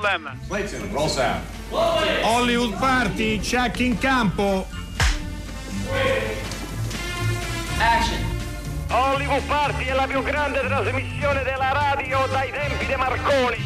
Problem. Clayton, roll sound. Hollywood Party, check in campo. Action. Hollywood Party è la più grande trasmissione della radio dai tempi di Marconi.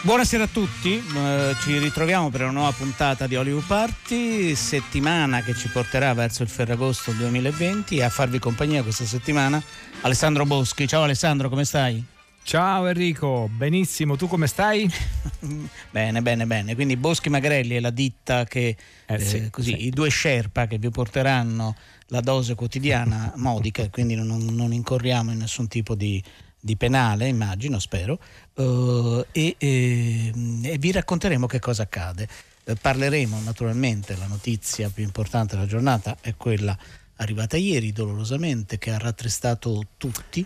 Buonasera a tutti, eh, ci ritroviamo per una nuova puntata di Hollywood Party, settimana che ci porterà verso il Ferragosto 2020 e a farvi compagnia questa settimana Alessandro Boschi. Ciao Alessandro, come stai? Ciao Enrico, benissimo, tu come stai? bene, bene, bene. Quindi Boschi Magrelli è la ditta che, Eh, sì, eh, così, sì. i due Sherpa che vi porteranno la dose quotidiana modica, quindi non, non incorriamo in nessun tipo di, di penale, immagino, spero, eh, e, e- e vi racconteremo che cosa accade. Eh, parleremo naturalmente, la notizia più importante della giornata è quella arrivata ieri dolorosamente che ha rattristato tutti.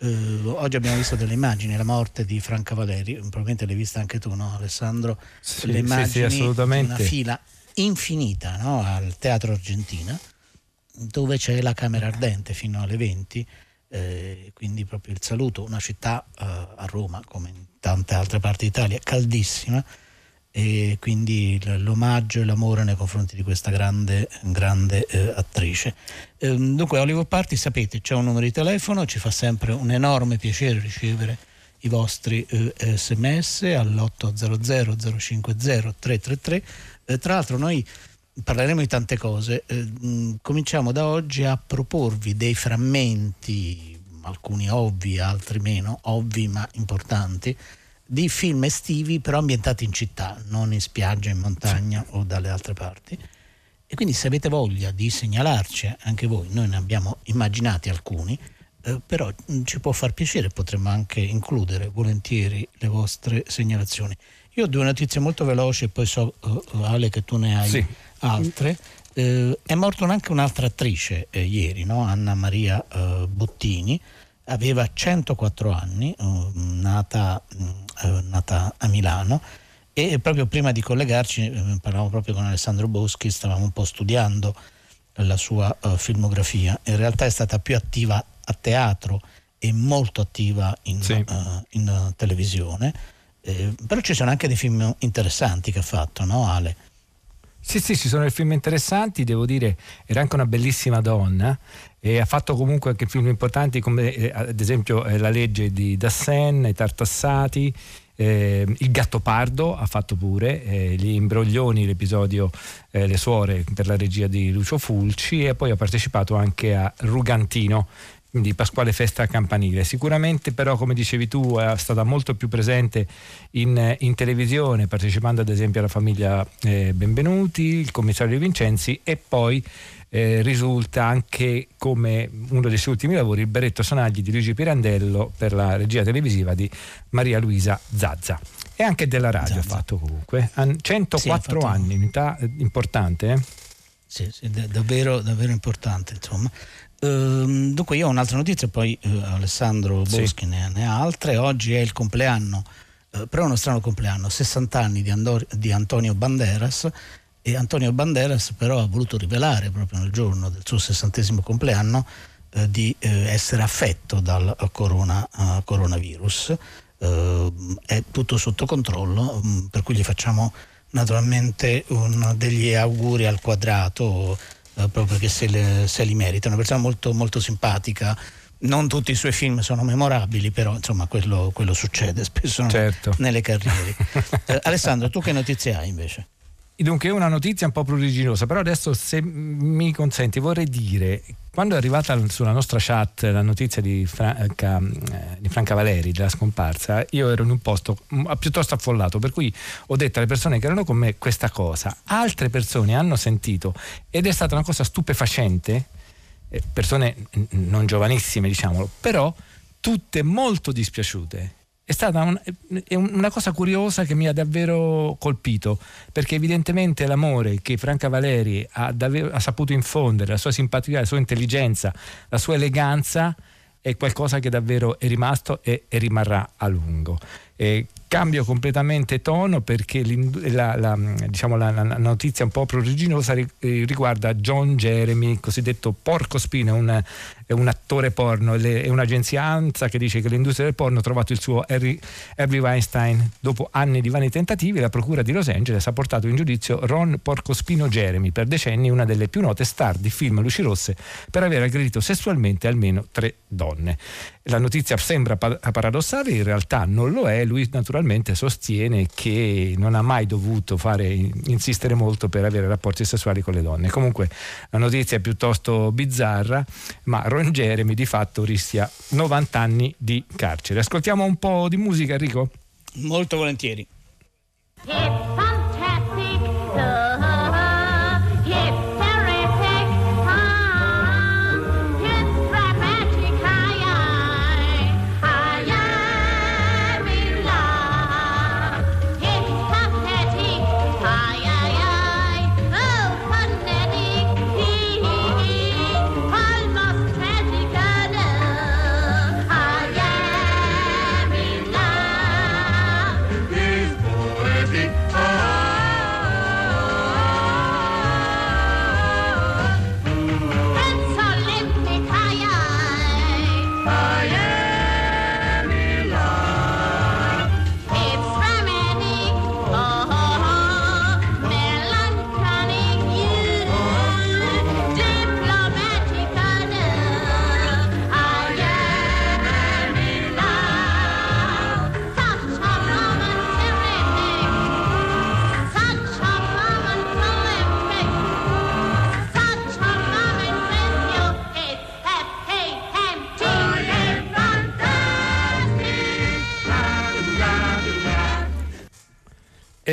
Eh, oggi abbiamo visto delle immagini, la morte di Franca Valeri, probabilmente l'hai vista anche tu, no Alessandro? Sì, le sì, immagini sì, assolutamente. di una fila infinita no? al Teatro Argentina, dove c'è la Camera Ardente fino alle 20, eh, quindi proprio il saluto, una città eh, a Roma, come in tante altre parti d'Italia, caldissima, e quindi l'omaggio e l'amore nei confronti di questa grande, grande eh, attrice. Ehm, dunque, Hollywood Party, sapete, c'è un numero di telefono, ci fa sempre un enorme piacere ricevere i vostri eh, sms all'800 050 333. Eh, tra l'altro noi parleremo di tante cose, eh, cominciamo da oggi a proporvi dei frammenti, alcuni ovvi, altri meno, ovvi ma importanti, di film estivi però ambientati in città, non in spiaggia, in montagna o dalle altre parti. E quindi se avete voglia di segnalarci anche voi, noi ne abbiamo immaginati alcuni, eh, però mh, ci può far piacere, potremmo anche includere volentieri le vostre segnalazioni. Io ho due notizie molto veloci e poi so, eh, Ale, che tu ne hai Sì. altre. Eh, è morta anche un'altra attrice eh, ieri, no? Anna Maria eh, Bottini, aveva 104 anni, eh, nata, eh, nata a Milano e proprio prima di collegarci eh, parlavamo proprio con Alessandro Boschi, stavamo un po' studiando la sua eh, filmografia. In realtà è stata più attiva a teatro e molto attiva in, Sì. eh, in, eh, televisione. Eh, però ci sono anche dei film interessanti che ha fatto, no Ale? Sì, sì, ci sono dei film interessanti, devo dire, era anche una bellissima donna e ha fatto comunque anche film importanti come eh, ad esempio eh, La legge di Dassen, I Tartassati, eh, Il Gattopardo ha fatto pure, eh, Gli Imbroglioni, l'episodio eh, Le Suore per la regia di Lucio Fulci e poi ha partecipato anche a Rugantino. Quindi Pasquale Festa Campanile. Sicuramente però, come dicevi tu, è stata molto più presente in, in televisione, partecipando ad esempio alla famiglia eh, Benvenuti, il commissario De Vincenzi e poi eh, risulta anche come uno dei suoi ultimi lavori il Berretto Sonagli di Luigi Pirandello per la regia televisiva di Maria Luisa Zazza. E anche della radio Zazza. ha fatto comunque. Han- 104 Sì, anni, unità eh, importante. eh? Sì, sì, da- davvero, davvero importante, insomma. Ehm, dunque io ho un'altra notizia, poi eh, Alessandro Sì. Boschi ne, ne ha altre. Oggi è il compleanno, eh, però è uno strano compleanno, 60 anni di, Andor- di Antonio Banderas e Antonio Banderas però ha voluto rivelare proprio nel giorno del suo sessantesimo compleanno eh, di eh, essere affetto dal corona- eh, coronavirus. Eh, è tutto sotto controllo, mm, per cui gli facciamo naturalmente un- degli auguri al quadrato eh, proprio perché se, le- se li merita. Una persona molto, molto simpatica. Non tutti i suoi film sono memorabili, però insomma quello, quello succede spesso? Certo. nelle carriere. Eh, Alessandro, tu che notizie hai invece? Dunque, è una notizia un po' pruriginosa, però adesso se mi consenti vorrei dire, quando è arrivata sulla nostra chat la notizia di Franca, eh, di Franca Valeri, della scomparsa, io ero in un posto mm, piuttosto affollato, per cui ho detto alle persone che erano con me questa cosa. Altre persone hanno sentito ed è stata una cosa stupefacente, eh, persone non giovanissime diciamolo, però tutte molto dispiaciute. È stata un- è una cosa curiosa che mi ha davvero colpito, perché evidentemente l'amore che Franca Valeri ha, davvero- ha saputo infondere, la sua simpatia, la sua intelligenza, la sua eleganza, è qualcosa che davvero è rimasto e, e rimarrà a lungo. Eh, cambio completamente tono perché la, la, diciamo, la- la- notizia un po' pruriginosa ri- eh, riguarda John Jeremy, cosiddetto porco spino, un un attore porno, è un'agenzia ANSA che dice che l'industria del porno ha trovato il suo Harry, Harvey Weinstein. Dopo anni di vani tentativi, la procura di Los Angeles ha portato in giudizio Ron Porcospino Jeremy, per decenni una delle più note star di film luci rosse, per aver aggredito sessualmente almeno tre donne. La notizia sembra paradossale, in realtà non lo è. Lui naturalmente sostiene che non ha mai dovuto fare, insistere molto per avere rapporti sessuali con le donne. Comunque la notizia è piuttosto bizzarra, ma Ron Jeremy di fatto rischia 90 anni di carcere. Ascoltiamo un po' di musica, Enrico? Molto volentieri.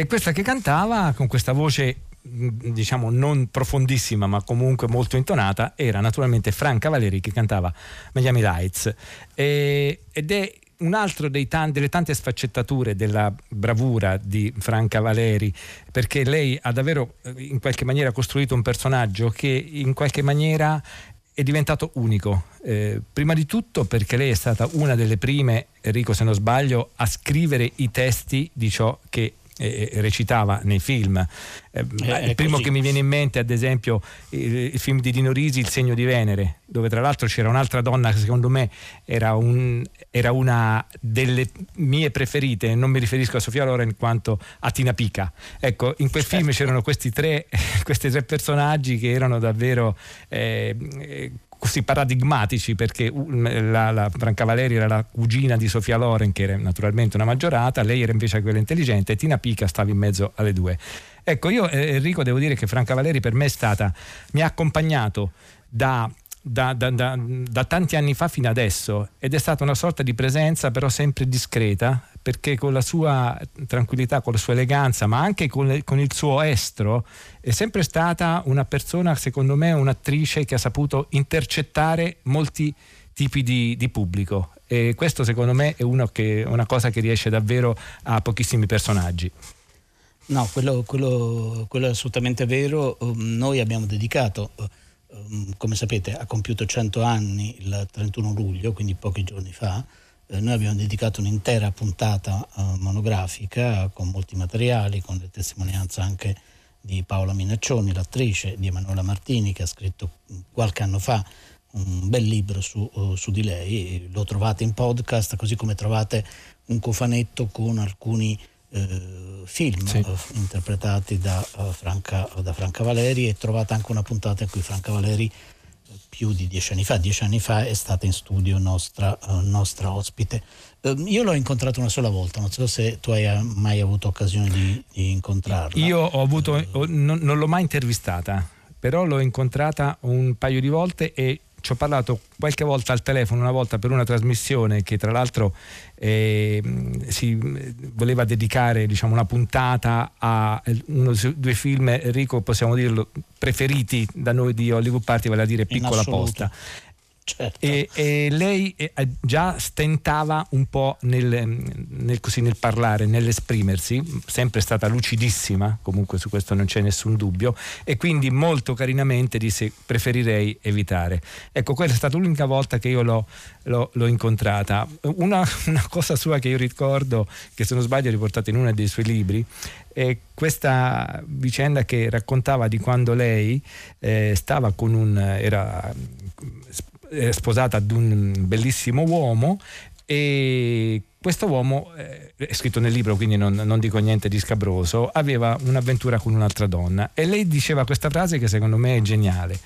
E questa che cantava con questa voce diciamo non profondissima ma comunque molto intonata era naturalmente Franca Valeri che cantava Miami Lights e, ed è un altro tan- delle tante sfaccettature della bravura di Franca Valeri, perché lei ha davvero in qualche maniera costruito un personaggio che in qualche maniera è diventato unico. Eh, prima di tutto perché lei è stata una delle prime, Enrico se non sbaglio, a scrivere i testi di ciò che eh, recitava nei film. Eh, eh il primo così. che mi viene in mente, ad esempio, il, il, film di Dino Risi, Il segno di Venere, dove tra l'altro c'era un'altra donna che secondo me era, un, era una delle mie preferite, non mi riferisco a Sofia Loren quanto a Tina Pica. Ecco, in quel certo. film c'erano questi tre, questi tre personaggi che erano davvero eh, così paradigmatici perché la, la Franca Valeri era la cugina di Sofia Loren che era naturalmente una maggiorata, lei era invece quella intelligente e Tina Pica stava in mezzo alle due. Ecco, io eh, Enrico devo dire che Franca Valeri per me è stata, mi ha accompagnato da da, da, da, da, tanti anni fa fino adesso ed è stata una sorta di presenza però sempre discreta perché con la sua tranquillità, con la sua eleganza ma anche con, le, con il suo estro è sempre stata una persona secondo me un'attrice che ha saputo intercettare molti tipi di, di pubblico e questo secondo me è che, una cosa che riesce davvero a pochissimi personaggi. No, quello, quello, quello è assolutamente vero. Noi abbiamo dedicato Ehm, come sapete ha compiuto 100 anni il 31 luglio, quindi pochi giorni fa. Eh, noi abbiamo dedicato un'intera puntata eh, monografica con molti materiali, con le testimonianze anche di Paola Minaccioni, l'attrice, di Emanuela Martini che ha scritto qualche anno fa un bel libro su, uh, su, di lei, lo trovate in podcast, così come trovate un cofanetto con alcuni eh, film sì. eh, interpretati da, uh, Franca, da, Franca, Valeri e trovate anche una puntata in cui Franca Valeri eh, più di dieci anni fa, dieci anni fa è stata in studio nostra, uh, nostra ospite. Ehm, io l'ho incontrato una sola volta, non so se tu hai mai avuto occasione di, di incontrarla. Io ho avuto, non, non l'ho mai intervistata, però l'ho incontrata un paio di volte e ci ho parlato qualche volta al telefono, una volta per una trasmissione che tra l'altro eh, si voleva dedicare diciamo, una puntata a uno dei due film, Enrico possiamo dirlo, preferiti da noi di Hollywood Party, vale a dire Piccola Posta. Certo. E, e, lei eh, già stentava un po' nel, nel, così, nel, parlare, nell'esprimersi, sempre stata lucidissima, comunque su questo non c'è nessun dubbio, e quindi molto carinamente disse preferirei evitare. Ecco, quella è stata l'unica volta che io l'ho, l'ho, l'ho incontrata. Una, una, cosa sua che io ricordo, che se non sbaglio è riportata in uno dei suoi libri, è questa vicenda che raccontava di quando lei eh, stava con un... era è sposata ad un bellissimo uomo e questo uomo, eh, è scritto nel libro quindi non, non, dico niente di scabroso, aveva un'avventura con un'altra donna e lei diceva questa frase che secondo me è geniale.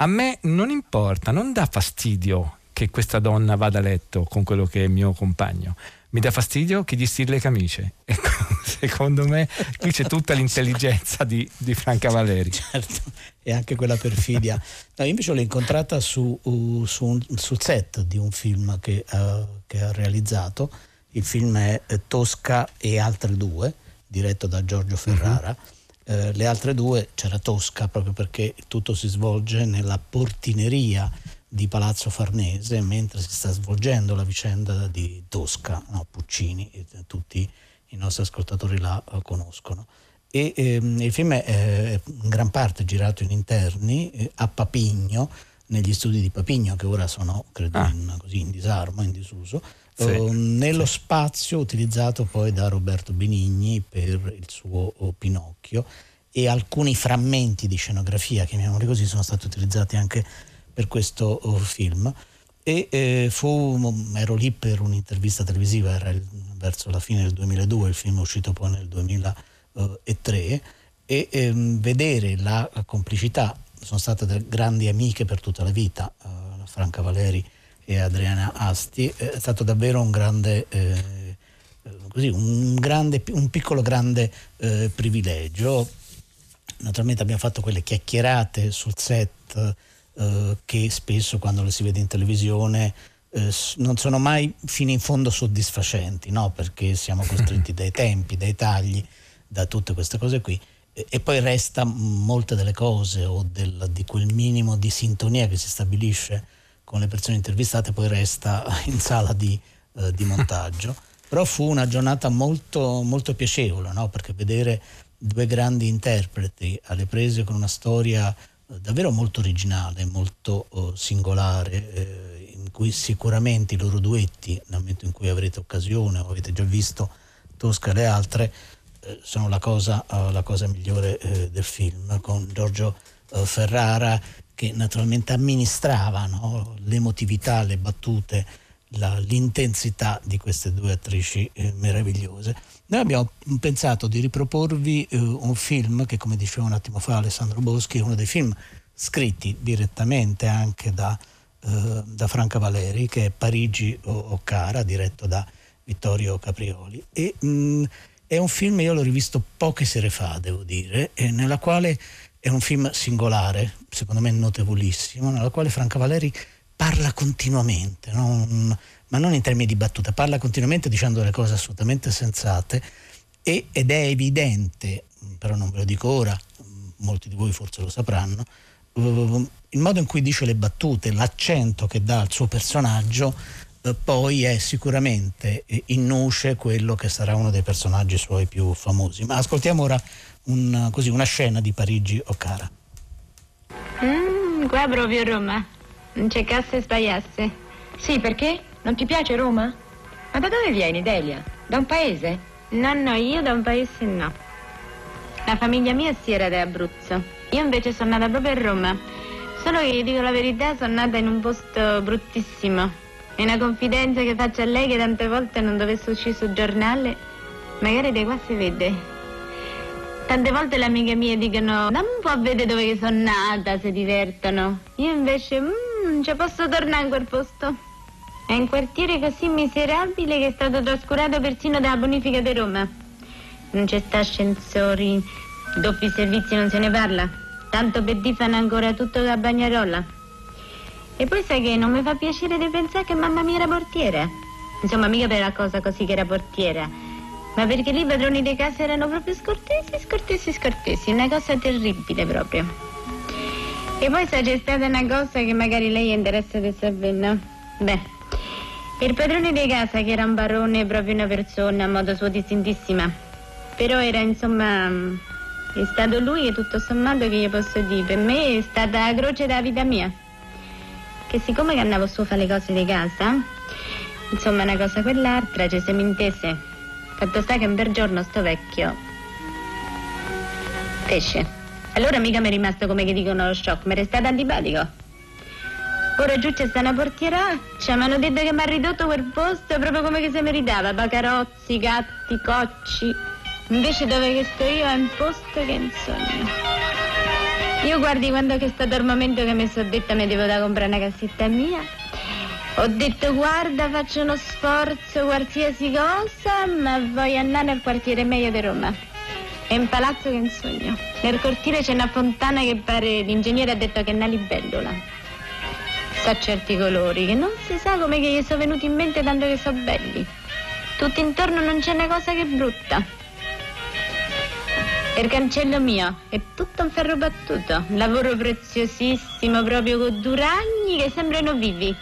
A me non importa, non dà fastidio che questa donna vada a letto con quello che è il mio compagno. Mi dà fastidio che gli stili le camicie. Ecco, secondo me qui c'è tutta l'intelligenza di, di Franca Valeri. Certo, e anche quella perfidia. No, io invece l'ho incontrata su, uh, su un, sul set di un film che, uh, che ha realizzato. Il film è Tosca e altre due, diretto da Giorgio Ferrara. Uh-huh eh, le altre due c'era Tosca proprio perché tutto si svolge nella portineria di Palazzo Farnese mentre si sta svolgendo la vicenda di Tosca, no, Puccini, tutti i nostri ascoltatori la uh, conoscono. E, ehm, il film è, in gran parte girato in interni eh, a Papigno, negli studi di Papigno che ora sono credo ah. in, così, in disarmo, in disuso, sì, uh, nello sì. spazio utilizzato poi da Roberto Benigni per il suo oh, Pinocchio e alcuni frammenti di scenografia, chiamiamoli così, sono stati utilizzati anche per questo oh, film. E eh, fu, ero lì per un'intervista televisiva, era il, verso la fine del 2002, il film è uscito poi nel 2003, e eh, vedere la complicità, sono state grandi amiche per tutta la vita, eh, Franca Valeri e Adriana Asti, è stato davvero un grande, eh, così, un, grande un, piccolo grande eh, privilegio. Naturalmente abbiamo fatto quelle chiacchierate sul set eh, che spesso quando le si vede in televisione eh, non sono mai fino in fondo soddisfacenti, no? perché siamo costretti dai tempi, dai tagli, da tutte queste cose qui e poi resta molte delle cose o del, di quel minimo di sintonia che si stabilisce con le persone intervistate poi resta in sala di, eh, di montaggio. Però fu una giornata molto, molto piacevole, no? perché vedere due grandi interpreti alle prese con una storia davvero molto originale, molto uh, singolare, eh, in cui sicuramente i loro duetti, nel momento in cui avrete occasione o avete già visto Tosca e le altre, eh, sono la cosa, uh, la cosa migliore eh, del film, con Giorgio uh, Ferrara che naturalmente amministrava no? l'emotività, le battute, la, l'intensità di queste due attrici eh, meravigliose. Noi abbiamo pensato di riproporvi eh, un film che, come diceva un attimo fa Alessandro Boschi, è uno dei film scritti direttamente anche da, eh, da Franca Valeri, che è Parigi o, o Cara, diretto da Vittorio Caprioli. E, mh, mm, è un film, io l'ho rivisto poche sere fa, devo dire, nella quale è un film singolare, secondo me notevolissimo, nella quale Franca Valeri parla continuamente, non, ma non in termini di battuta, parla continuamente dicendo delle cose assolutamente sensate e, ed è evidente, però non ve lo dico ora, molti di voi forse lo sapranno, il modo in cui dice le battute, l'accento che dà al suo personaggio, eh, poi è sicuramente in nuce quello che sarà uno dei personaggi suoi più famosi. Ma ascoltiamo ora un, così, una scena di Parigi o Cara. Mm, qua proprio Roma. Non c'è cassa e sbagliasse. Sì, perché? Non ti piace Roma? Ma da dove vieni, Delia? Da un paese? No, no, io da un paese no. La famiglia mia si era da Abruzzo. Io invece sono nata proprio a Roma. Solo che, dico la verità, sono nata in un posto bruttissimo. È una confidenza che faccio a lei che tante volte non dovesse uscire sul giornale. Magari da qua si vede. Tante volte le amiche mie dicono dammi un po' a vedere dove sono nata, si divertono. Io invece, mmm, ci posso tornare in quel posto. È un quartiere così miserabile che è stato trascurato persino dalla bonifica di Roma. Non c'è sta ascensori, doppi servizi non se ne parla. Tanto per di fanno ancora tutto da bagnarola. E poi sai che non mi fa piacere di pensare che mamma mia era portiera. Insomma, mica per la cosa così che era portiera ma perché lì i padroni di casa erano proprio scortesi, scortesi, scortesi, una cosa terribile proprio. E poi se c'è stata una cosa che magari lei è interessata di sapere, no? Beh, il padrone di casa che era un barone, proprio una persona a modo suo distintissima, però era insomma, è stato lui e tutto sommato che io posso dire, per me è stata la croce della vita mia. Che siccome che andavo su a fare le cose di casa, insomma una cosa quell'altra, ci siamo intese Fatto sta che un bel giorno sto vecchio esce. Allora mica mi è rimasto come che dicono lo shock, mi è restato antipatico. Ora giù c'è sta una portieraccia, mi hanno detto che mi ha ridotto quel posto proprio come che si meritava, bacarozzi, gatti, cocci. Invece dove che sto io è un posto che sogno. Io guardi quando che il momento che mi sono detta mi devo da comprare una cassetta mia. Ho detto guarda faccio uno sforzo qualsiasi cosa, ma voglio andare nel quartiere meglio di Roma. È un palazzo che è un sogno. Nel cortile c'è una fontana che pare l'ingegnere ha detto che è una libellola. Sa certi colori che non si sa come che gli sono venuti in mente tanto che sono belli. Tutto intorno non c'è una cosa che è brutta. Il cancello mio è tutto in ferro battuto, lavoro preziosissimo proprio con due ragni che sembrano vivi.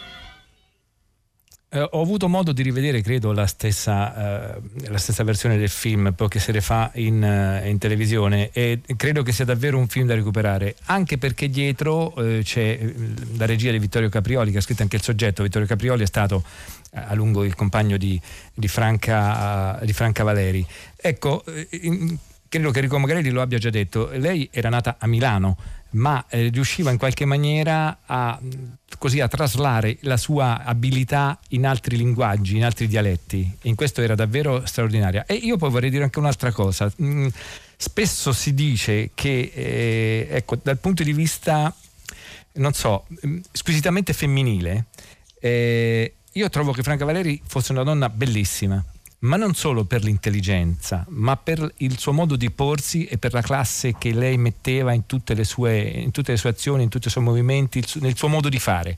Eh, ho avuto modo di rivedere, credo, la stessa, eh, la stessa versione del film, poche sere fa in, uh, in, televisione e credo che sia davvero un film da recuperare, anche perché dietro eh, c'è eh, la regia di Vittorio Caprioli, che ha scritto anche il soggetto. Vittorio Caprioli è stato eh, a lungo il compagno di, di, Franca, di Franca, Valeri. Ecco, in, credo che Enrico Magarelli lo abbia già detto, lei era nata a Milano, ma eh, riusciva in qualche maniera a, così, a traslare la sua abilità in altri linguaggi, in altri dialetti. In questo era davvero straordinaria. E io poi vorrei dire anche un'altra cosa. Mm, spesso si dice che, eh, ecco, dal punto di vista, non so, mm, squisitamente femminile, eh, io trovo che Franca Valeri fosse una donna bellissima ma non solo per l'intelligenza, ma per il suo modo di porsi e per la classe che lei metteva in tutte le sue, in tutte le sue azioni, in tutti i suoi movimenti, nel suo modo di fare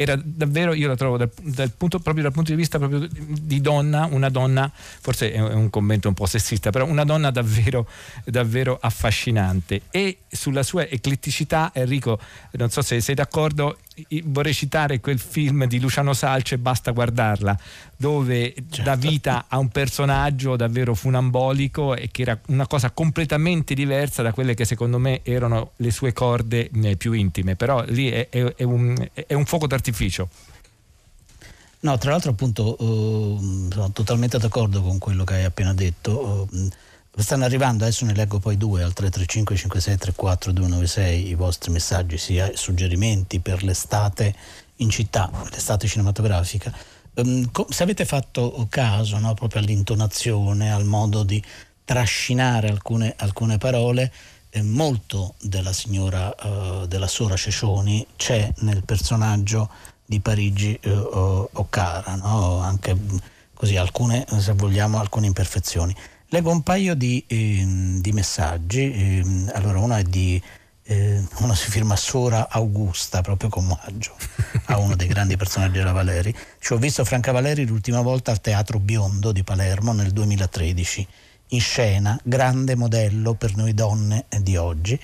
era davvero, io la trovo dal, dal punto, proprio dal punto di vista di donna, una donna, forse è un commento un po' sessista, però una donna davvero, davvero affascinante. E sulla sua ecletticità, Enrico, non so se sei d'accordo, vorrei citare quel film di Luciano Salce, Basta guardarla, dove certo. dà vita a un personaggio davvero funambolico e che era una cosa completamente diversa da quelle che secondo me erano le sue corde eh, più intime. Però lì è, è, è, un, è un fuoco d'artificio artificio. No, tra l'altro appunto uh, sono totalmente d'accordo con quello che hai appena detto. Uh, stanno arrivando, adesso ne leggo poi due al 335 5634 296 i vostri messaggi, sia suggerimenti per l'estate in città, l'estate cinematografica. Um, se avete fatto caso no, proprio all'intonazione, al modo di trascinare alcune, alcune parole, eh, molto della signora, uh, della Sora Cecioni c'è nel personaggio di Parigi uh, Occara, no? anche così alcune, se vogliamo, alcune imperfezioni. Leggo un paio di, eh, di messaggi, eh, allora uno è di eh, uno si firma Sora Augusta, proprio con omaggio a uno dei grandi personaggi della Valeri. Ci ho visto Franca Valeri l'ultima volta al Teatro Biondo di Palermo nel 2013 in scena, grande modello per noi donne di oggi.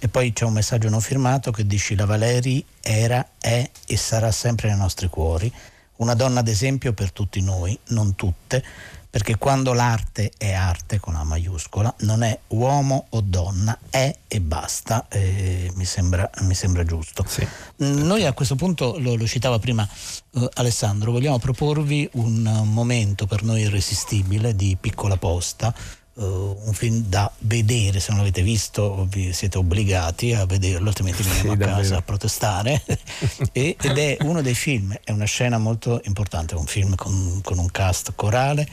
E poi c'è un messaggio non firmato che dice la Valeri era, è e sarà sempre nei nostri cuori, una donna d'esempio per tutti noi, non tutte, perché quando l'arte è arte con la maiuscola non è uomo o donna, è e basta, eh, mi, sembra, mi, sembra, giusto. Sì. Noi a questo punto, lo, lo citava prima eh, Alessandro, vogliamo proporvi un momento per noi irresistibile di piccola posta, Uh, un film da vedere, se non l'avete visto vi siete obbligati a vederlo, altrimenti veniamo sì, a casa a protestare. e, ed è uno dei film, è una scena molto importante, è un film con, con un cast corale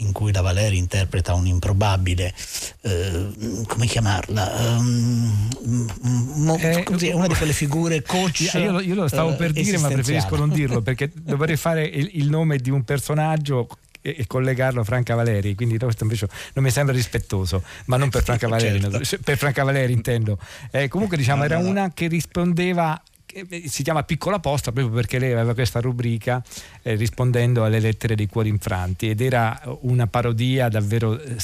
in cui la Valeri interpreta un improbabile, eh, come chiamarla, um, mo, eh, così, una di quelle figure coach. Io, io lo stavo per dire, ma preferisco non dirlo perché dovrei fare il, il nome di un personaggio e, collegarlo a Franca Valeri, quindi questo invece non mi sembra rispettoso, ma non per Franca Valeri, certo. per Franca Valeri intendo. Eh, comunque diciamo era una che rispondeva eh, si chiama Piccola Posta proprio perché lei aveva questa rubrica eh, rispondendo alle lettere dei cuori infranti ed era una parodia davvero eh,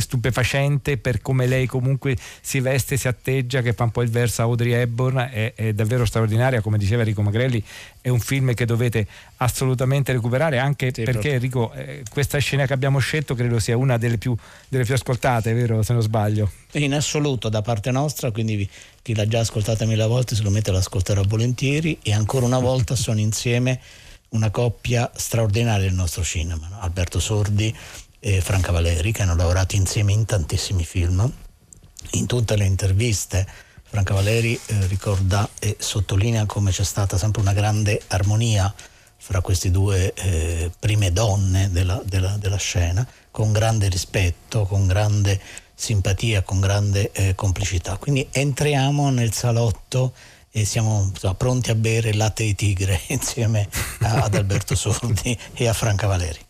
stupefacente per come lei comunque si veste, si atteggia, che fa un po' il verso a Audrey Hepburn, è, è davvero straordinaria, come diceva Enrico Magrelli, è un film che dovete assolutamente recuperare, anche sì, perché Enrico, eh, questa scena che abbiamo scelto credo sia una delle più, delle più ascoltate, vero se non sbaglio? In assoluto da parte nostra, quindi chi l'ha già ascoltata mille volte se lo mette l'ascolterà volentieri e ancora una volta sono insieme una coppia straordinaria del nostro cinema, no? Alberto Sordi e Franca Valeri che hanno lavorato insieme in tantissimi film. In tutte le interviste Franca Valeri eh, ricorda e sottolinea come c'è stata sempre una grande armonia fra queste due eh, prime donne della, della, della, scena, con grande rispetto, con grande simpatia, con grande eh, complicità. Quindi entriamo nel salotto e siamo insomma, pronti a bere latte di tigre insieme a, ad Alberto Sordi e a Franca Valeri.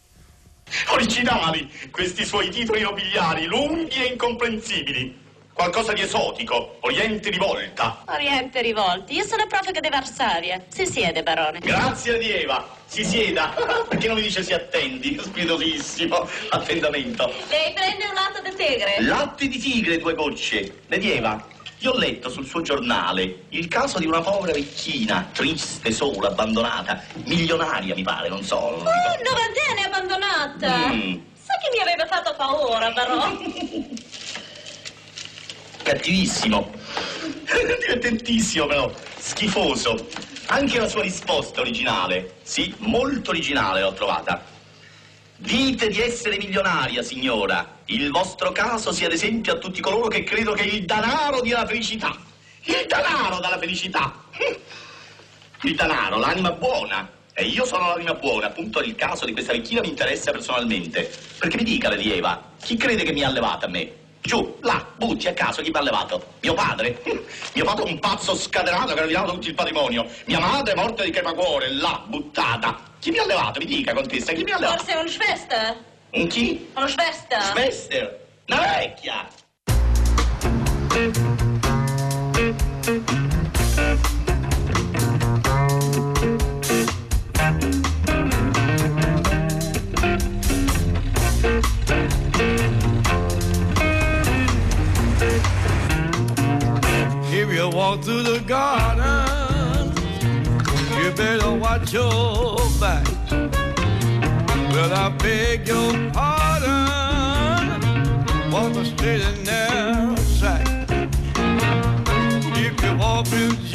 Originali, questi suoi titoli nobiliari, lunghi e incomprensibili. Qualcosa di esotico, Oriente rivolta. Oriente rivolti, io sono profuga di Varsavia. Si siede, barone. Grazie, Dieva. Si sieda. Perché non mi dice si attendi? Spiritosissimo. Attendamento. Lei prende un latte di tigre. Latte di tigre, due gocce. Medieva. Io ho letto sul suo giornale il caso di una povera vecchina, triste, sola, abbandonata, milionaria mi pare, non so. Oh, novantenne abbandonata. Mm. Sa che mi aveva fatto paura, però? Cattivissimo. Divertentissimo però. Schifoso. Anche la sua risposta originale. Sì, molto originale l'ho trovata. Dite di essere milionaria, signora. Il vostro caso sia ad esempio a tutti coloro che credono che il danaro dia la felicità. Il danaro dà la felicità. Il danaro, l'anima buona. E io sono l'anima buona, appunto il caso di questa vecchina mi interessa personalmente. Perché mi dica, Lady Eva, chi crede che mi ha levata a me? Giù, là, butti a caso, chi mi ha levato? Mio padre? Mio padre un pazzo scatenato che ha rovinato tutto il patrimonio. Mia madre morta di cremacuore, là, buttata. Chi mi ha levato? Mi dica, contessa, chi mi ha levato? Forse un Schwester? Un chi? Uno Schwester. Schwester? Una vecchia! Through the garden, you better watch your back. Well, I beg your pardon, walk a straight and narrow track. If you walk with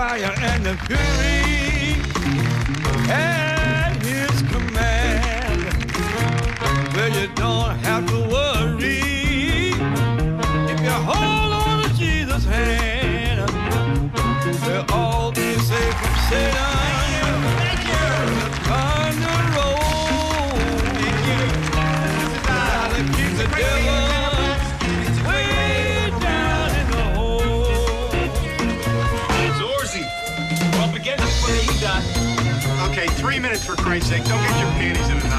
fire and the fury at his command. Well, you don't have to for Christ's sake. Don't get your panties in a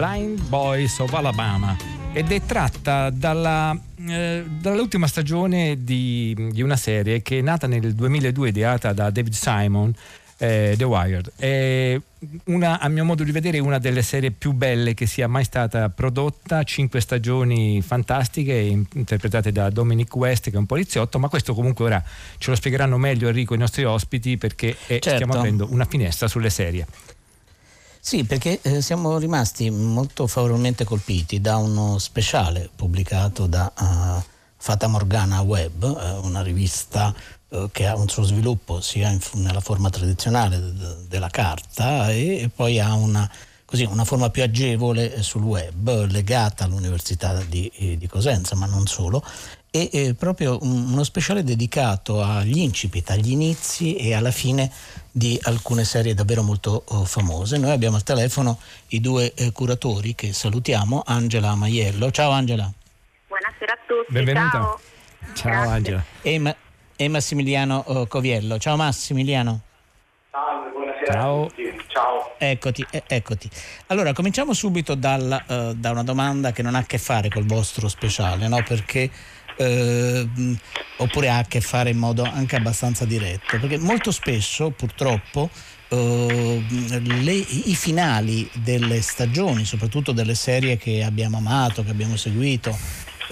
Blind Boys of Alabama ed è tratta dalla, eh, dall'ultima stagione di, di una serie che è nata nel 2002, ideata da David Simon, eh, The Wired. È una, a mio modo di vedere una delle serie più belle che sia mai stata prodotta, cinque stagioni fantastiche in- interpretate da Dominic West che è un poliziotto, ma questo comunque ora ce lo spiegheranno meglio Enrico i nostri ospiti perché eh, Certo. stiamo aprendo una finestra sulle serie. Sì, perché eh, siamo rimasti molto favorevolmente colpiti da uno speciale pubblicato da eh, Fata Morgana Web, eh, una rivista eh, che ha un suo sviluppo sia in nella forma tradizionale de- della carta e, e poi ha una, così, una forma più agevole sul web legata all'Università di, di Cosenza, ma non solo. E eh, proprio un- uno speciale dedicato agli incipit, agli inizi e alla fine di alcune serie davvero molto oh, famose. Noi abbiamo al telefono i due eh, curatori che salutiamo, Angela Maiello. Ciao Angela. Buonasera a tutti. Benvenuta. Ciao. Ciao Grazie. Angela. E, Ma- e Massimiliano oh, Coviello. Ciao Massimiliano. Salve, buonasera Ciao. a tutti. Ciao. Eccoti, eh, eccoti. Allora, cominciamo subito dalla, eh, da una domanda che non ha a che fare col vostro speciale, no? Perché eh, oppure ha a che fare in modo anche abbastanza diretto, perché molto spesso, purtroppo, eh, le- i finali delle stagioni, soprattutto delle serie che abbiamo amato, che abbiamo seguito,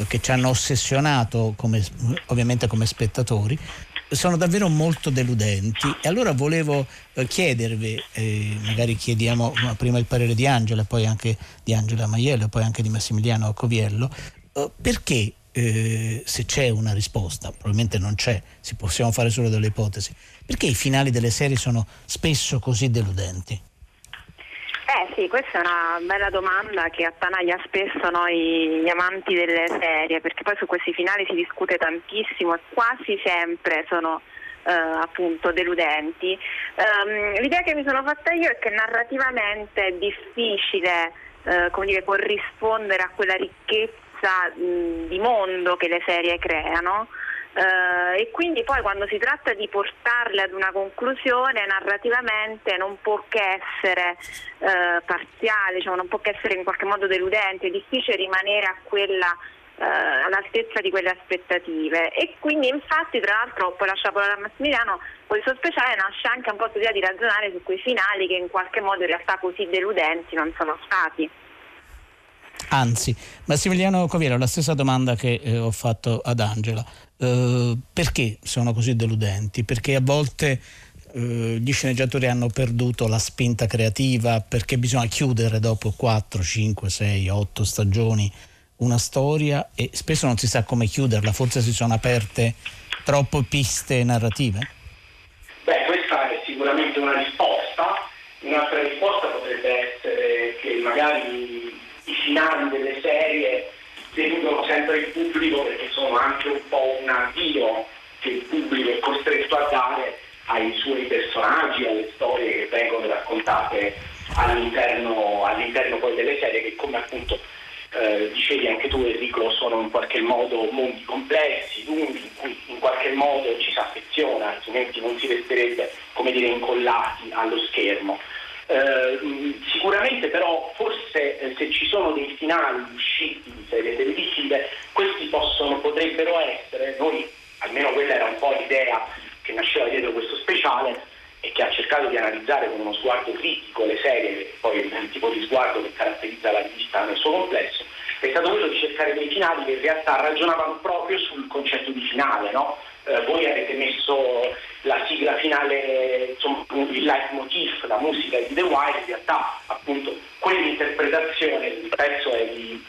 che ci hanno ossessionato come, ovviamente come spettatori, sono davvero molto deludenti. E allora volevo eh, chiedervi, eh, magari chiediamo ma prima il parere di Angela, poi anche di Angela Maiello poi anche di Massimiliano Coviello, eh, perché eh, se c'è una risposta, probabilmente non c'è, si possiamo fare solo delle ipotesi, perché i finali delle serie sono spesso così deludenti? Eh sì, questa è una bella domanda che attanaglia spesso noi gli amanti delle serie, perché poi su questi finali si discute tantissimo e quasi sempre sono eh, appunto deludenti. Ehm, l'idea che mi sono fatta io è che narrativamente è difficile eh, come dire, corrispondere a quella ricchezza mh, di mondo che le serie creano. Eh, e quindi poi quando si tratta di portarle ad una conclusione narrativamente non può che essere eh, parziale, cioè non può che essere in qualche modo deludente, è difficile rimanere a quella eh, all'altezza di quelle aspettative e quindi infatti tra l'altro poi lascio la parola a Massimiliano questo speciale nasce anche un po' l'idea di ragionare su quei finali che in qualche modo in realtà così deludenti non sono stati. Anzi, Massimiliano Coviello, la stessa domanda che eh, ho fatto ad Angela. Eh, perché sono così deludenti? Perché a volte eh, gli sceneggiatori hanno perduto la spinta creativa perché bisogna chiudere dopo 4, 5, 6, 8 stagioni una storia e spesso non si sa come chiuderla, forse si sono aperte troppe piste narrative? Beh, questa è sicuramente una risposta. Un'altra risposta potrebbe essere che magari finali delle serie deludono sempre il pubblico perché sono anche un po' un avvio che il pubblico è costretto a dare ai suoi personaggi, alle storie che vengono raccontate all'interno, all'interno poi delle serie che come appunto eh, dicevi anche tu Enrico sono in qualche modo mondi complessi, lunghi, in cui in qualche modo ci si affeziona, altrimenti non si resterebbe come dire incollati allo schermo. Eh, sicuramente però forse eh, se ci sono dei finali usciti di serie televisive, questi possono, potrebbero essere, noi almeno quella era un po' l'idea che nasceva dietro questo speciale e che ha cercato di analizzare con uno sguardo critico le serie, poi il tipo di sguardo che caratterizza la rivista nel suo complesso, è stato quello di cercare dei finali che in realtà ragionavano proprio sul concetto di finale, no? Eh, voi avete messo la sigla finale, insomma, il leitmotiv, la musica di The Wire, in realtà appunto quell'interpretazione, il pezzo è di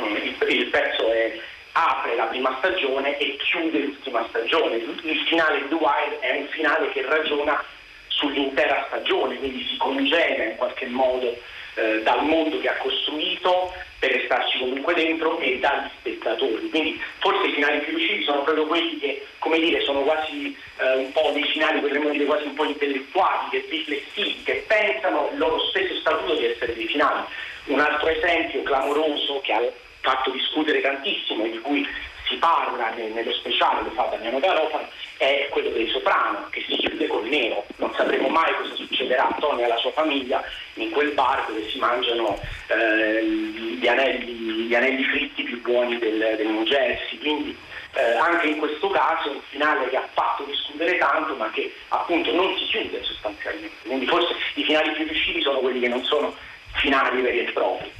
il, il pezzo è- apre la prima stagione e chiude l'ultima stagione. Il, finale di The Wire è un finale che ragiona sull'intera stagione, quindi si congena in qualche modo eh, dal mondo che ha costruito per restarci comunque dentro e dagli spettatori. Quindi forse i finali più riusciti sono proprio quelli che, come dire, sono quasi eh, un po' dei finali, potremmo dire quasi un po' intellettuali, riflessivi, che pensano il loro stesso statuto di essere dei finali. Un altro esempio clamoroso che ha fatto discutere tantissimo di cui si parla ne- nello speciale lo fa Damiano Garofano è quello dei Soprano che si chiude col nero. Non sapremo mai cosa succederà a Tony e alla sua famiglia in quel bar dove si mangiano eh, gli, anelli, gli anelli fritti più buoni del, del New Jersey. Quindi eh, anche in questo caso un finale che ha fatto discutere tanto ma che appunto non si chiude sostanzialmente. Quindi forse i finali più riusciti sono quelli che non sono finali veri e propri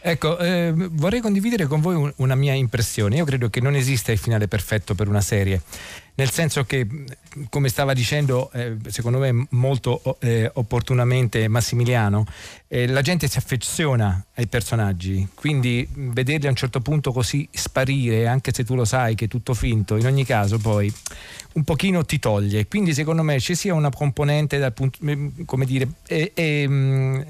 Ecco, eh, vorrei condividere con voi un- una mia impressione. Io credo che non esista il finale perfetto per una serie. nel senso che, come stava dicendo, eh, secondo me molto eh, opportunamente Massimiliano, eh, la gente si affeziona ai personaggi, quindi vederli a un certo punto così sparire, anche se tu lo sai che è tutto finto, in ogni caso poi un pochino ti toglie. Quindi secondo me ci sia una componente dal punto, come dire,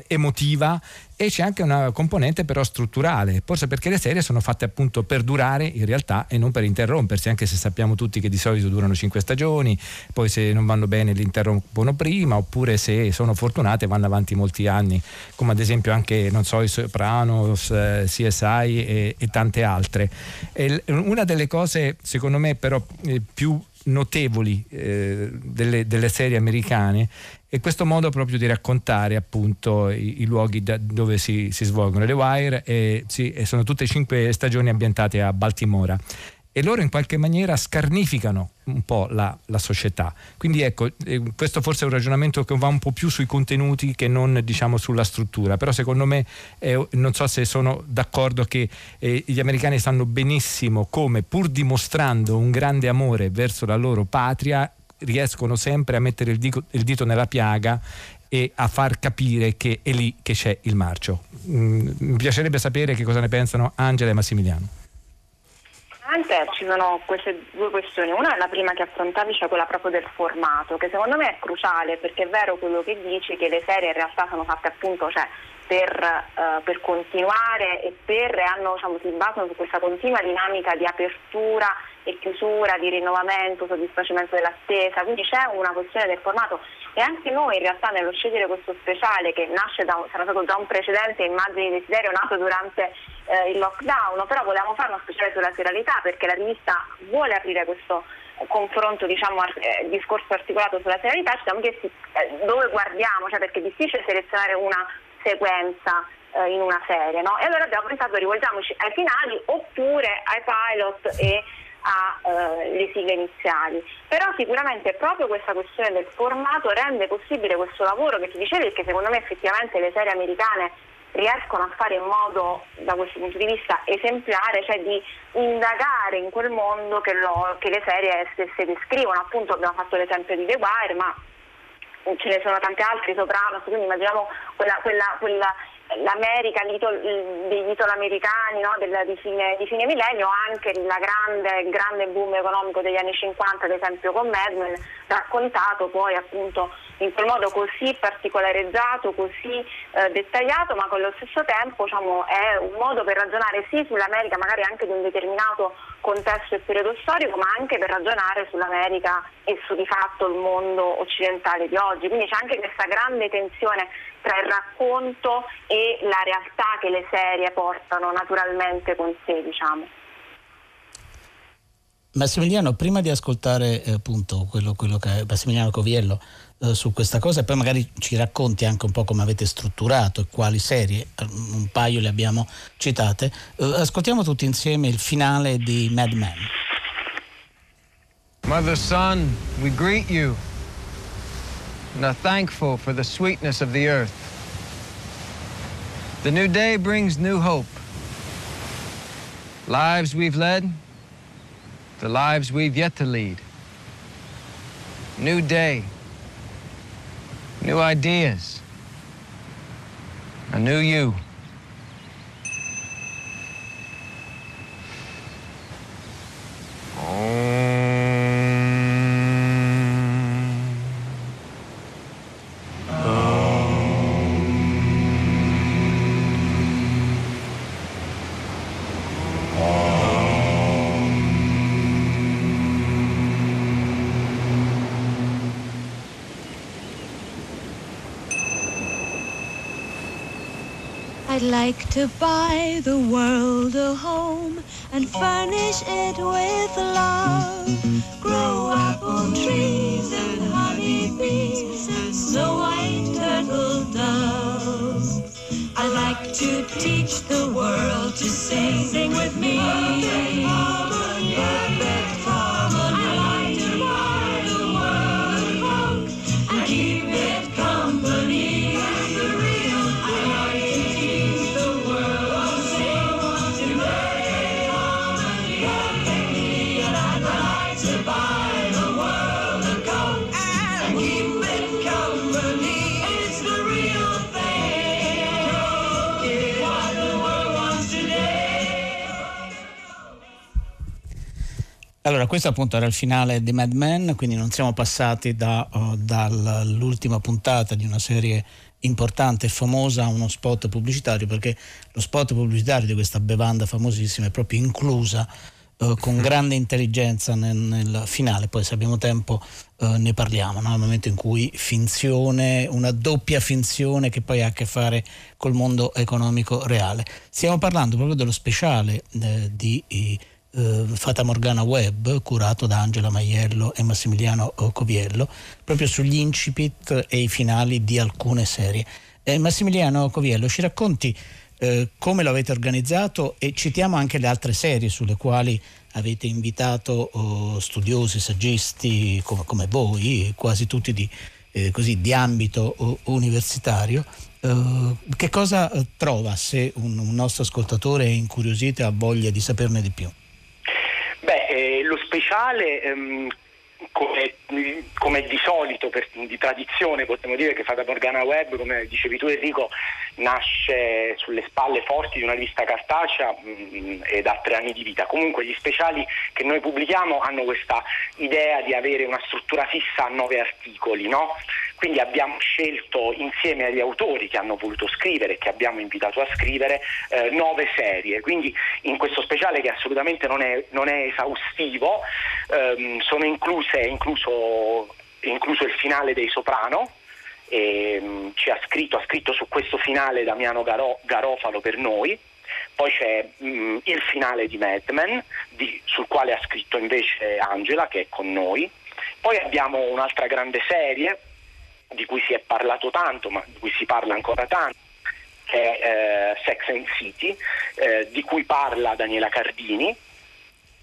emotiva e c'è anche una componente però strutturale, forse perché le serie sono fatte appunto per durare in realtà e non per interrompersi, anche se sappiamo tutti che di solito durano cinque stagioni, poi se non vanno bene li interrompono prima, oppure se sono fortunate vanno avanti molti anni, come ad esempio anche, non so, i Sopranos, eh, CSI e, e tante altre. E una delle cose, secondo me, però eh, più notevoli eh, delle, delle, serie americane e questo modo proprio di raccontare appunto i, i luoghi dove si, si, svolgono. Le Wire e, sì, e sono tutte e cinque stagioni ambientate a Baltimora e loro in qualche maniera scarnificano un po' la, la società. Quindi ecco, eh, questo forse è un ragionamento che va un po' più sui contenuti che non diciamo sulla struttura, però secondo me eh, non so se sono d'accordo che eh, gli americani sanno benissimo come pur dimostrando un grande amore verso la loro patria riescono sempre a mettere il dito, il dito nella piaga e a far capire che è lì che c'è il marcio. Mm, mi piacerebbe sapere che cosa ne pensano Angela e Massimiliano. Sicuramente ci sono queste due questioni. Una è la prima che affrontavi, cioè quella proprio del formato, che secondo me è cruciale perché è vero quello che dici che le serie in realtà sono fatte appunto cioè, per, uh, per, continuare e per, hanno, diciamo, si basano su questa continua dinamica di apertura e chiusura, di rinnovamento, soddisfacimento dell'attesa, quindi c'è una questione del formato e anche noi in realtà nello scegliere questo speciale che nasce da, sarà stato già un precedente immagini desiderio nato durante eh, il lockdown, però volevamo fare uno speciale sulla serialità perché la rivista vuole aprire questo confronto, diciamo, eh, discorso articolato sulla serialità, ci siamo chiesti eh, dove guardiamo, cioè perché è difficile selezionare una sequenza eh, in una serie, no? E allora abbiamo pensato rivolgiamoci ai finali oppure ai pilot e alle eh, sigle iniziali. Però sicuramente proprio questa questione del formato rende possibile questo lavoro che ti dicevi che secondo me effettivamente le serie americane riescono a fare in modo, da questo punto di vista, esemplare, cioè di indagare in quel mondo che, lo, che le serie stesse descrivono. Appunto abbiamo fatto l'esempio di The Wire, ma ce ne sono tanti altri, Sopranos, quindi immaginiamo quella, quella, quella l'America, degli italoamericani no? Di, fine, di, fine, millennio, anche il grande, grande boom economico degli anni 50, ad esempio con Mad raccontato poi appunto in quel modo così particolarizzato, così eh, dettagliato, ma con lo stesso tempo diciamo, è un modo per ragionare sì sull'America, magari anche di un determinato contesto e periodo storico, ma anche per ragionare sull'America e su di fatto il mondo occidentale di oggi. Quindi c'è anche questa grande tensione tra il racconto e la realtà che le serie portano naturalmente con sé, diciamo. Massimiliano, prima di ascoltare eh, appunto quello, quello che Massimiliano Coviello eh, su questa cosa e poi magari ci racconti anche un po' come avete strutturato e quali serie, un paio le abbiamo citate, eh, ascoltiamo tutti insieme il finale di Mad Men. Mother, son, we greet you and are thankful for the sweetness of the earth. The new day brings new hope. Lives we've led, the lives we've yet to lead. New day, new ideas, a new you. I'd like to buy the world a home and furnish it with love. Grow apple trees and honey bees and snow white turtle doves. I'd like to teach the world to sing, sing with me. Allora, questo appunto era il finale di Mad Men, quindi non siamo passati da, uh, dall'ultima puntata di una serie importante e famosa a uno spot pubblicitario, perché lo spot pubblicitario di questa bevanda famosissima è proprio inclusa uh, con grande intelligenza nel, nel, finale, poi se abbiamo tempo uh, ne parliamo, no? nel momento in cui finzione, una doppia finzione che poi ha a che fare col mondo economico reale. Stiamo parlando proprio dello speciale eh, di... eh, Fata Morgana Web, curato da Angela Maiello e Massimiliano Coviello, proprio sugli incipit e i finali di alcune serie. Eh, Massimiliano Coviello, ci racconti eh, come lo avete organizzato e citiamo anche le altre serie sulle quali avete invitato oh, studiosi, saggisti come, come, voi, quasi tutti di, eh, così, di ambito oh, universitario. Uh, che cosa trova se un, un nostro ascoltatore è incuriosito e ha voglia di saperne di più? Eh, lo speciale, ehm, come, come, di solito, per, di tradizione, possiamo dire che Fata Morgana Web, come dicevi tu Enrico, nasce sulle spalle forti di una rivista cartacea mh, mm, ed ha tre anni di vita. Comunque gli speciali che noi pubblichiamo hanno questa idea di avere una struttura fissa a nove articoli, no? Quindi abbiamo scelto insieme agli autori che hanno voluto scrivere e che abbiamo invitato a scrivere eh, nove serie. Quindi in questo speciale che assolutamente non è, non è esaustivo ehm, sono incluse, incluso, incluso il finale dei Soprano, e, um, ha, scritto, ha, scritto, su questo finale Damiano Garo, Garofalo per noi. Poi c'è um, il finale di Mad Men, di, sul quale ha scritto invece Angela, che è con noi. Poi abbiamo un'altra grande serie di cui si è parlato tanto, ma di cui si parla ancora tanto, che è eh, Sex and City, eh, di cui parla Daniela Cardini.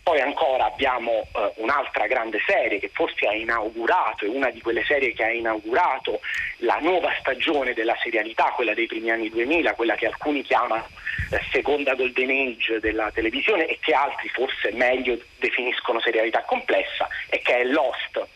Poi ancora abbiamo eh, un'altra grande serie che forse ha inaugurato, è una di quelle serie che ha inaugurato la nuova stagione della serialità, quella dei primi anni 2000, quella che alcuni chiamano eh, seconda golden age della televisione e che altri forse meglio definiscono serialità complessa, e che è Lost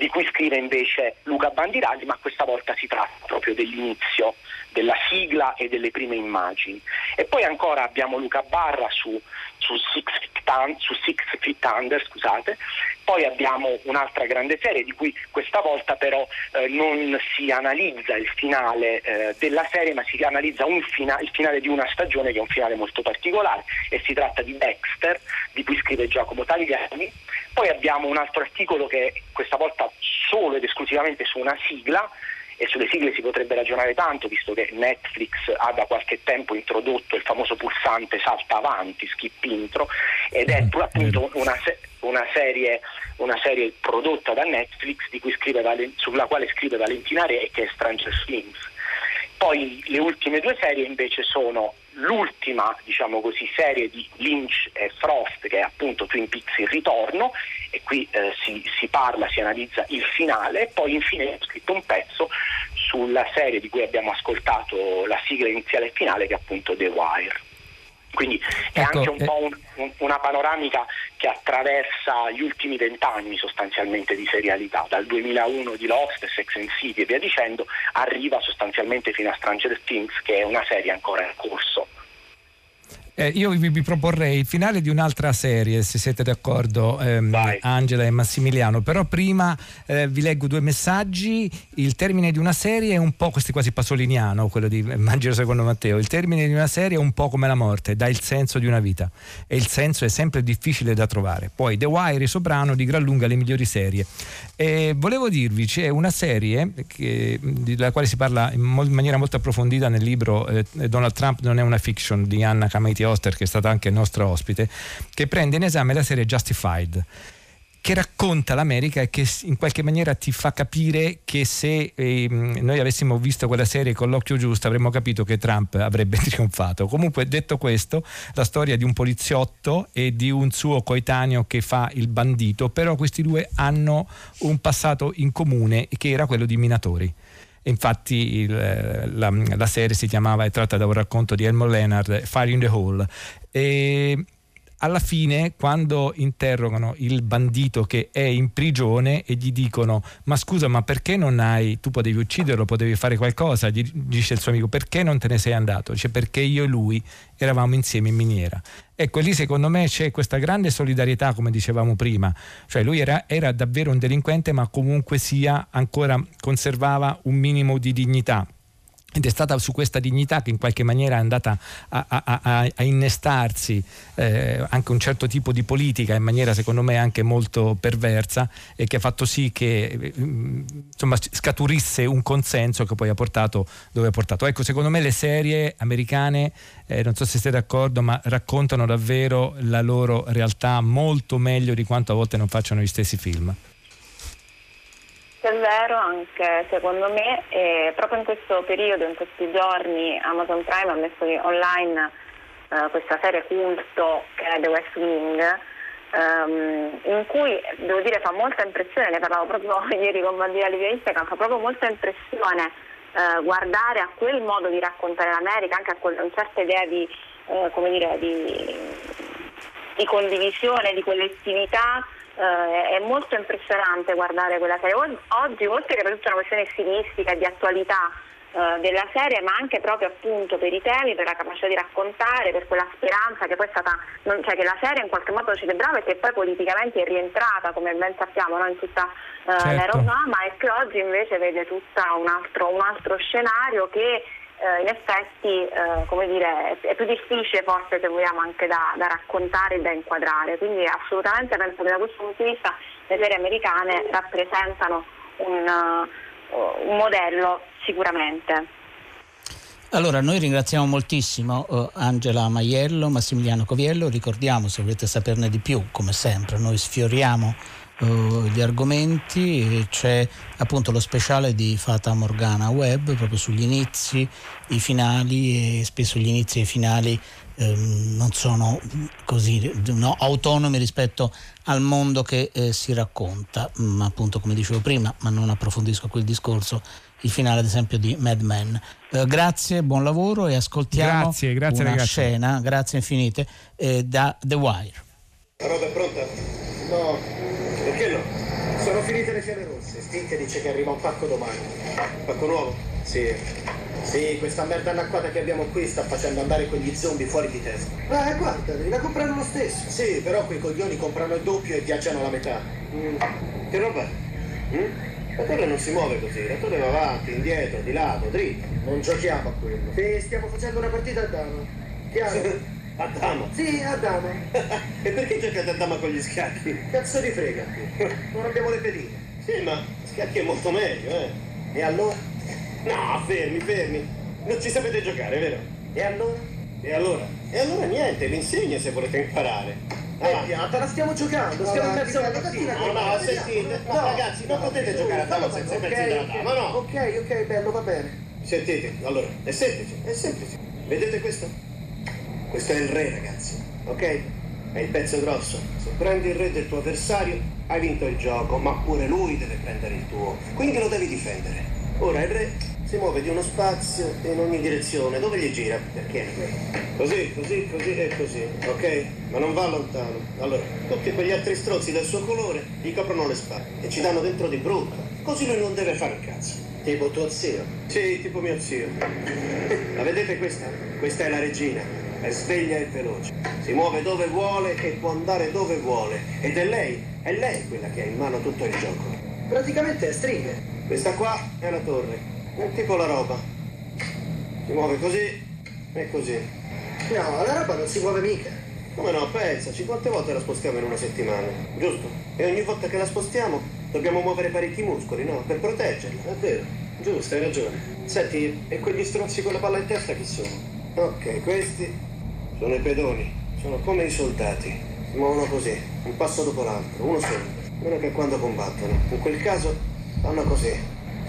di cui scrive invece Luca Bandiralli, ma questa volta si tratta proprio dell'inizio, della sigla e delle prime immagini. E poi ancora abbiamo Luca Barra su, su, Six, Feet, su Six Feet Under, scusate. poi abbiamo un'altra grande serie di cui questa volta però eh, non si analizza il finale eh, della serie, ma si analizza fina- il finale di una stagione che è un finale molto particolare e si tratta di Dexter, di cui scrive Giacomo Tagliani. Poi abbiamo un altro articolo che questa volta solo ed esclusivamente su una sigla e sulle sigle si potrebbe ragionare tanto visto che Netflix ha da qualche tempo introdotto il famoso pulsante salta avanti, skip intro ed è mm, appunto una, una, serie, una serie, prodotta da Netflix sulla quale scrive Valentina Re e che è Stranger Things. Poi le ultime due serie invece sono l'ultima diciamo così, serie di Lynch e Frost che è appunto Twin Peaks il ritorno e qui eh, si, si, parla, si analizza il finale e poi infine ho scritto un pezzo sulla serie di cui abbiamo ascoltato la sigla iniziale e finale che è appunto The Wire. Quindi è ecco, anche un eh... po' un, un, una panoramica che attraversa gli ultimi vent'anni sostanzialmente di serialità, dal 2001 di Lost, Sex and City e via dicendo, arriva sostanzialmente fino a Stranger Things che è una serie ancora in corso. Eh, io vi, vi, proporrei il finale di un'altra serie, se siete d'accordo, ehm, Angela e Massimiliano. Però prima eh, vi leggo due messaggi. Il termine di una serie è un po', questo è quasi pasoliniano, quello di Angelo secondo Matteo. Il termine di una serie è un po' come la morte, dà il senso di una vita. E il senso è sempre difficile da trovare. Poi The Wire e Soprano di gran lunga le migliori serie. E volevo dirvi, c'è una serie che, della quale si parla in, mo- maniera molto approfondita nel libro eh, Donald Trump non è una fiction di Anna Camaiti Oster, che è stata anche nostra ospite, che prende in esame la serie Justified che racconta l'America e che in qualche maniera ti fa capire che se eh, noi avessimo visto quella serie con l'occhio giusto avremmo capito che Trump avrebbe trionfato. Comunque detto questo, la storia di un poliziotto e di un suo coetaneo che fa il bandito, però questi due hanno un passato in comune che era quello di minatori. Infatti il, la, la, serie si chiamava, è tratta da un racconto di Elmo Leonard, Fire in the Hole. E alla fine quando interrogano il bandito che è in prigione e gli dicono ma scusa ma perché non hai tu potevi ucciderlo potevi fare qualcosa? Gli dice il suo amico perché non te ne sei andato? Dice perché io e lui eravamo insieme in miniera Ecco, lì secondo me c'è questa grande solidarietà, come dicevamo prima, cioè lui era, era davvero un delinquente, ma comunque sia ancora conservava un minimo di dignità. Ed è stata su questa dignità che in qualche maniera è andata a, a, a, a innestarsi eh, anche un certo tipo di politica in maniera secondo me anche molto perversa e che ha fatto sì che eh, insomma, scaturisse un consenso che poi ha portato dove ha portato. Ecco, secondo me le serie americane, eh, non so se siete d'accordo, ma raccontano davvero la loro realtà molto meglio di quanto a volte non facciano gli stessi film. È vero anche secondo me, e proprio in questo periodo, in questi giorni, Amazon Prime ha messo online eh, questa serie culto che è The West Wing, ehm, in cui devo dire fa molta impressione, ne parlavo proprio ieri con Bandina Livia Instagram, fa proprio molta impressione eh, guardare a quel modo di raccontare l'America, anche a quel, una certa idea di, eh, come dire, di, di condivisione, di collettività eh, è molto impressionante guardare quella serie. Oggi, oltre che per tutta una questione stilistica e di attualità eh, della serie, ma anche proprio appunto per i temi, per la capacità di raccontare, per quella speranza che poi è stata, non, cioè che la serie in qualche modo celebrava e che poi politicamente è rientrata, come ben sappiamo, no? in tutta eh, Certo. l'era Obama e che oggi invece vede tutto un altro, un altro scenario che eh, in effetti eh, come dire, è, più difficile forse se vogliamo anche da, da raccontare e da inquadrare, quindi assolutamente penso che da questo punto di vista le serie americane rappresentano un, eh, un modello sicuramente. Allora, noi ringraziamo moltissimo eh, Angela Maiello, Massimiliano Coviello, ricordiamo se volete saperne di più, come sempre, noi sfioriamo eh, gli argomenti, c'è appunto lo speciale di Fata Morgana Web proprio sugli inizi, i finali e spesso gli inizi e i finali ehm, non sono così no, autonomi rispetto al mondo che eh, si racconta, ma appunto come dicevo prima, ma non approfondisco quel discorso, il finale ad esempio di Mad Men. Eh, grazie, buon lavoro e ascoltiamo Grazie, grazie, una ragazzi. scena, grazie infinite, eh, da The Wire. La roba è pronta? No. Perché no? Sono finite le fiamme rosse. Stink dice che arriva un pacco domani. Pacco nuovo? Sì. Sì, questa merda annacquata che abbiamo qui sta facendo andare quegli zombie fuori di testa. Eh, guarda, devi da comprare lo stesso. Sì, però quei coglioni comprano il doppio e viaggiano la metà. Mm. Che roba è? Mm? La torre non si muove così, la torre va avanti, indietro, di lato, dritto. Non giochiamo a quello. Sì, stiamo facendo una partita a dama. Chiaro? a dama? Sì, a dama. e perché giocate a dama con gli scacchi? Cazzo di frega. Non abbiamo le pedine. Sì, ma scacchi è molto meglio, eh. E allora? No, fermi, fermi. Non ci sapete giocare, vero? E allora? E allora? E allora niente, vi insegno se volete imparare. Eh, pianta, la stiamo giocando, stiamo cazzo la partita. No, no, sentite, no, ragazzi, non potete giocare a dama senza i pezzi della dama, no? Ok, ok, bello, va bene. Sentite, allora, è semplice, è semplice. Vedete questo? Questo è il re, ragazzi, ok? È il pezzo grosso. Se prendi il re del tuo avversario, hai vinto il gioco, ma pure lui deve prendere il tuo. Quindi lo devi difendere. Ora il re si muove di uno spazio in ogni direzione. Dove gli gira? Perché è il re. Così, così, così e così, ok? Ma non va lontano. Allora, tutti quegli altri strozzi del suo colore gli coprono le spalle e ci danno dentro di brutto. Così lui non deve fare un cazzo. Tipo tuo zio? Sì, tipo mio zio. La vedete questa? Questa è la regina. È sveglia e veloce. Si muove dove vuole e può andare dove vuole. Ed è lei, è lei quella che ha in mano tutto il gioco. Praticamente è stringhe. Questa qua è la torre. È tipo la roba. Si muove così e così. No, la roba non si muove mica. Come no, pensaci, quante volte la spostiamo in una settimana, giusto? E ogni volta che la spostiamo dobbiamo muovere parecchi muscoli, no? Per proteggerla. È vero, giusto, hai ragione. Senti, e quegli stronzi con la palla in testa chi sono? Ok, questi sono i pedoni, sono come i soldati. Si muovono così, un passo dopo l'altro, uno solo. Meno che quando combattono. In quel caso fanno così.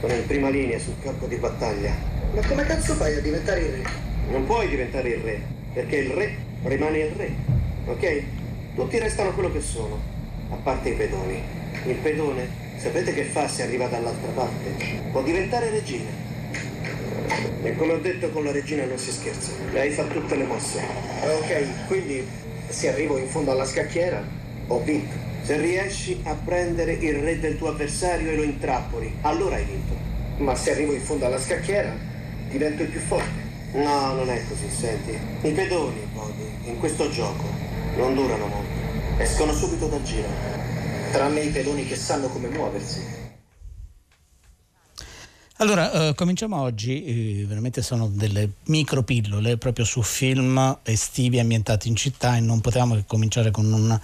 Sono in prima linea sul campo di battaglia. Ma come cazzo fai a diventare il re? Non puoi diventare il re, perché il re rimane il re, ok? Tutti restano quello che sono, a parte i pedoni. Il pedone, sapete che fa se arriva dall'altra parte? Può diventare regina. E come ho detto con la regina non si scherza. Lei fa tutte le mosse. Ok, quindi se arrivo in fondo alla scacchiera, ho vinto. Se riesci a prendere il re del tuo avversario e lo intrappoli, allora hai vinto. Ma se arrivo in fondo alla scacchiera, divento il più forte. No, non è così, senti. I pedoni, Body, in questo gioco Non durano molto. Escono subito dal giro. Tranne i pedoni che sanno come muoversi. Allora, eh, cominciamo oggi, eh, veramente sono delle micro pillole proprio su film estivi ambientati in città e non potevamo che cominciare con un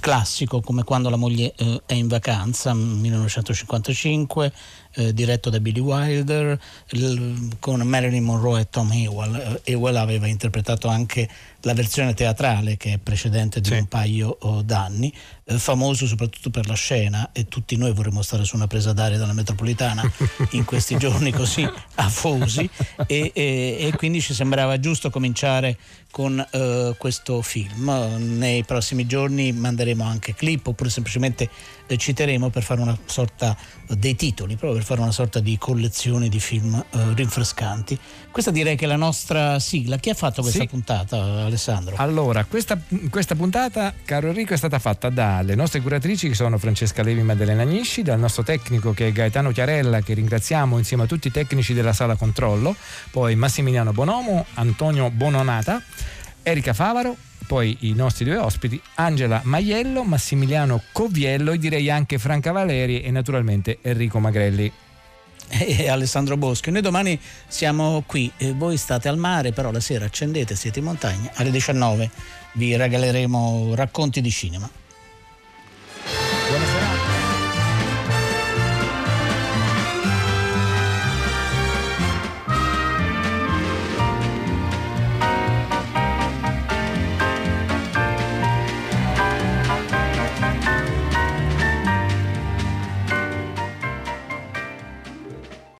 classico come Quando la moglie eh, è in vacanza, 1955, eh, diretto da Billy Wilder, il- con Marilyn Monroe e Tom Ewell. Eh, Ewell aveva interpretato anche la versione teatrale che è precedente di un paio oh, d'anni, eh, famoso soprattutto per la scena e tutti noi vorremmo stare su una presa d'aria dalla metropolitana in questi giorni così afosi e, e- e quindi ci sembrava giusto cominciare con eh, questo film. Nei prossimi giorni manderemo anche clip oppure semplicemente eh, citeremo per fare una sorta dei titoli, proprio per fare una sorta di collezione di film eh, rinfrescanti. Questa direi che è la nostra sigla. Chi ha fatto questa Sì. puntata, Alessandro? Allora, questa, questa puntata, caro Enrico, è stata fatta dalle nostre curatrici che sono Francesca Levi e Maddalena Agnisci, dal nostro tecnico che è Gaetano Chiarella, che ringraziamo insieme a tutti i tecnici della sala controllo, poi Massimiliano Bonomo, Antonio Bononata, Erika Favaro, poi i nostri due ospiti, Angela Maiello, Massimiliano Coviello e direi anche Franca Valeri e naturalmente Enrico Magrelli. e Alessandro Boschi. Noi domani siamo qui e voi state al mare, però la sera accendete, siete in montagna, alle 19 vi regaleremo racconti di cinema.